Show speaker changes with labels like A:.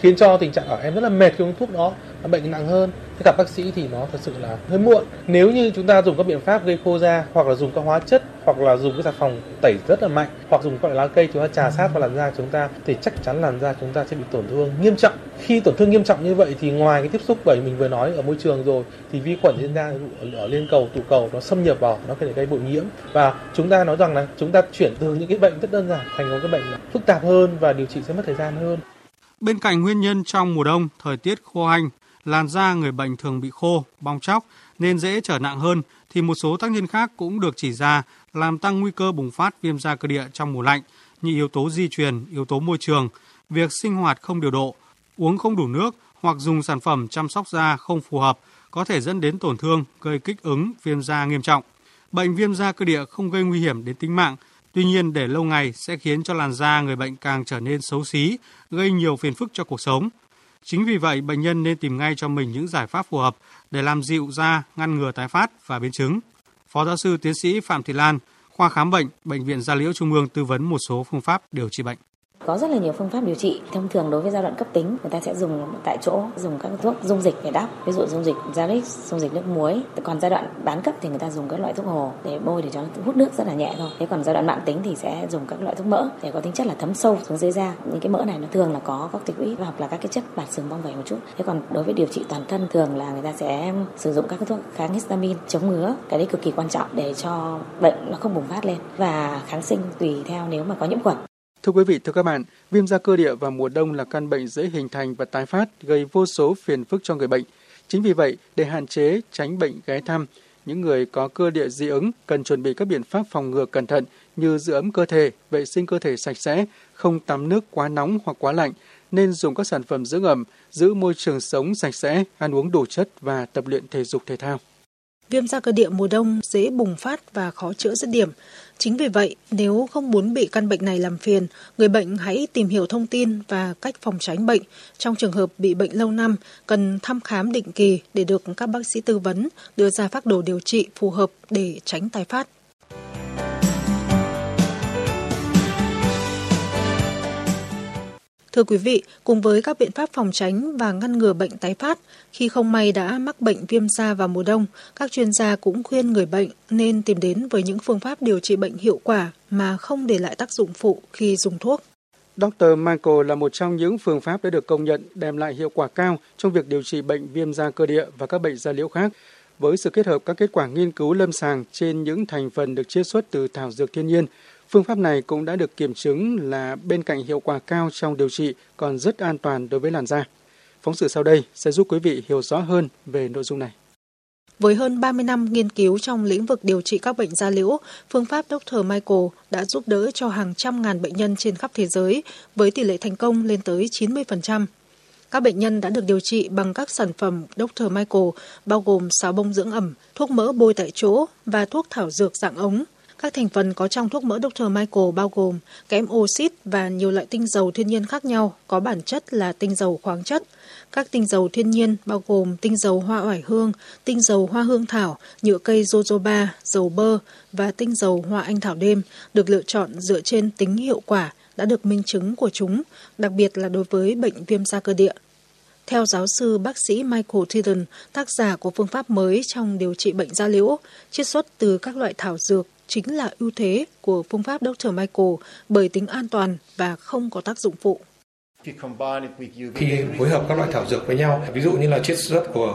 A: khiến cho tình trạng ở em rất là mệt khi uống thuốc đó bệnh nặng hơn. Thế gặp bác sĩ thì nó thật sự là hơi muộn. Nếu như chúng ta dùng các biện pháp gây khô da hoặc là dùng các hóa chất, hoặc là dùng cái xà phòng tẩy rất là mạnh, hoặc dùng các loại lá cây chúng ta trà sát vào làn da chúng ta, thì chắc chắn làn da chúng ta sẽ bị tổn thương nghiêm trọng. Khi tổn thương nghiêm trọng như vậy thì ngoài cái tiếp xúc, bởi mình vừa nói ở môi trường rồi, thì vi khuẩn trên da ở liên cầu, tụ cầu nó xâm nhập vào, nó có thể gây bội nhiễm. Và chúng ta nói rằng là chúng ta chuyển từ những cái bệnh rất đơn giản thành một cái bệnh phức tạp hơn và điều trị sẽ mất thời gian hơn.
B: Bên cạnh nguyên nhân trong mùa đông, thời tiết khô hanh, làn da người bệnh thường bị khô, bong chóc nên dễ trở nặng hơn thì một số tác nhân khác cũng được chỉ ra làm tăng nguy cơ bùng phát viêm da cơ địa trong mùa lạnh như yếu tố di truyền, yếu tố môi trường, việc sinh hoạt không điều độ, uống không đủ nước hoặc dùng sản phẩm chăm sóc da không phù hợp có thể dẫn đến tổn thương, gây kích ứng, viêm da nghiêm trọng. Bệnh viêm da cơ địa không gây nguy hiểm đến tính mạng, tuy nhiên để lâu ngày sẽ khiến cho làn da người bệnh càng trở nên xấu xí, gây nhiều phiền phức cho cuộc sống. Chính vì vậy, bệnh nhân nên tìm ngay cho mình những giải pháp phù hợp để làm dịu da, ngăn ngừa tái phát và biến chứng. Phó giáo sư tiến sĩ Phạm Thị Lan, khoa khám bệnh, Bệnh viện Gia Liễu Trung ương tư vấn một số phương pháp điều trị bệnh.
C: Có rất là nhiều phương pháp điều trị. Thông thường đối với giai đoạn cấp tính, người ta sẽ dùng tại chỗ, dùng các thuốc dung dịch để đắp, ví dụ dung dịch Zalix dung dịch nước muối. Còn giai đoạn bán cấp thì người ta dùng các loại thuốc hồ để bôi để cho nó hút nước rất là nhẹ thôi. Thế còn giai đoạn mạng tính thì sẽ dùng các loại thuốc mỡ để có tính chất là thấm sâu xuống dưới da. Những cái mỡ này nó thường là có corticoid hoặc là các cái chất bạt sừng bong vẩy một chút. Thế còn đối với điều trị toàn thân thường là người ta sẽ sử dụng các cái thuốc kháng histamine chống ngứa. Cái đấy cực kỳ quan trọng để cho bệnh nó không bùng phát lên và kháng sinh tùy theo nếu mà có nhiễm khuẩn.
B: Thưa quý vị, thưa các bạn, viêm da cơ địa vào mùa đông là căn bệnh dễ hình thành và tái phát, gây vô số phiền phức cho người bệnh. Chính vì vậy, để hạn chế tránh bệnh ghé thăm, những người có cơ địa dị ứng cần chuẩn bị các biện pháp phòng ngừa cẩn thận như giữ ấm cơ thể, vệ sinh cơ thể sạch sẽ, không tắm nước quá nóng hoặc quá lạnh, nên dùng các sản phẩm dưỡng ẩm, giữ môi trường sống sạch sẽ, ăn uống đủ chất và tập luyện thể dục thể thao.
D: Viêm da cơ địa mùa đông dễ bùng phát và khó chữa dứt điểm. Chính vì vậy, nếu không muốn bị căn bệnh này làm phiền, người bệnh hãy tìm hiểu thông tin và cách phòng tránh bệnh. Trong trường hợp bị bệnh lâu năm, cần thăm khám định kỳ để được các bác sĩ tư vấn, đưa ra phác đồ điều trị phù hợp để tránh tái phát. Thưa quý vị, cùng với các biện pháp phòng tránh và ngăn ngừa bệnh tái phát, khi không may đã mắc bệnh viêm da vào mùa đông, các chuyên gia cũng khuyên người bệnh nên tìm đến với những phương pháp điều trị bệnh hiệu quả mà không để lại tác dụng phụ khi dùng thuốc.
B: Dr. Michael là một trong những phương pháp đã được công nhận đem lại hiệu quả cao trong việc điều trị bệnh viêm da cơ địa và các bệnh da liễu khác. Với sự kết hợp các kết quả nghiên cứu lâm sàng trên những thành phần được chiết xuất từ thảo dược thiên nhiên, Phương pháp này cũng đã được kiểm chứng là bên cạnh hiệu quả cao trong điều trị còn rất an toàn đối với làn da. Phóng sự sau đây sẽ giúp quý vị hiểu rõ hơn về nội dung này.
D: Với hơn 30 năm nghiên cứu trong lĩnh vực điều trị các bệnh da liễu, phương pháp Dr. Michael đã giúp đỡ cho hàng trăm ngàn bệnh nhân trên khắp thế giới với tỷ lệ thành công lên tới 90%. Các bệnh nhân đã được điều trị bằng các sản phẩm Dr. Michael bao gồm xào bông dưỡng ẩm, thuốc mỡ bôi tại chỗ và thuốc thảo dược dạng ống các thành phần có trong thuốc mỡ Dr. Michael bao gồm kẽm oxit và nhiều loại tinh dầu thiên nhiên khác nhau có bản chất là tinh dầu khoáng chất. Các tinh dầu thiên nhiên bao gồm tinh dầu hoa oải hương, tinh dầu hoa hương thảo, nhựa cây jojoba, dầu bơ và tinh dầu hoa anh thảo đêm được lựa chọn dựa trên tính hiệu quả đã được minh chứng của chúng, đặc biệt là đối với bệnh viêm da cơ địa. Theo giáo sư bác sĩ Michael Tilden, tác giả của phương pháp mới trong điều trị bệnh da liễu, chiết xuất từ các loại thảo dược chính là ưu thế của phương pháp Dr. Michael bởi tính an toàn và không có tác dụng phụ.
A: Khi phối hợp các loại thảo dược với nhau, ví dụ như là chiết xuất của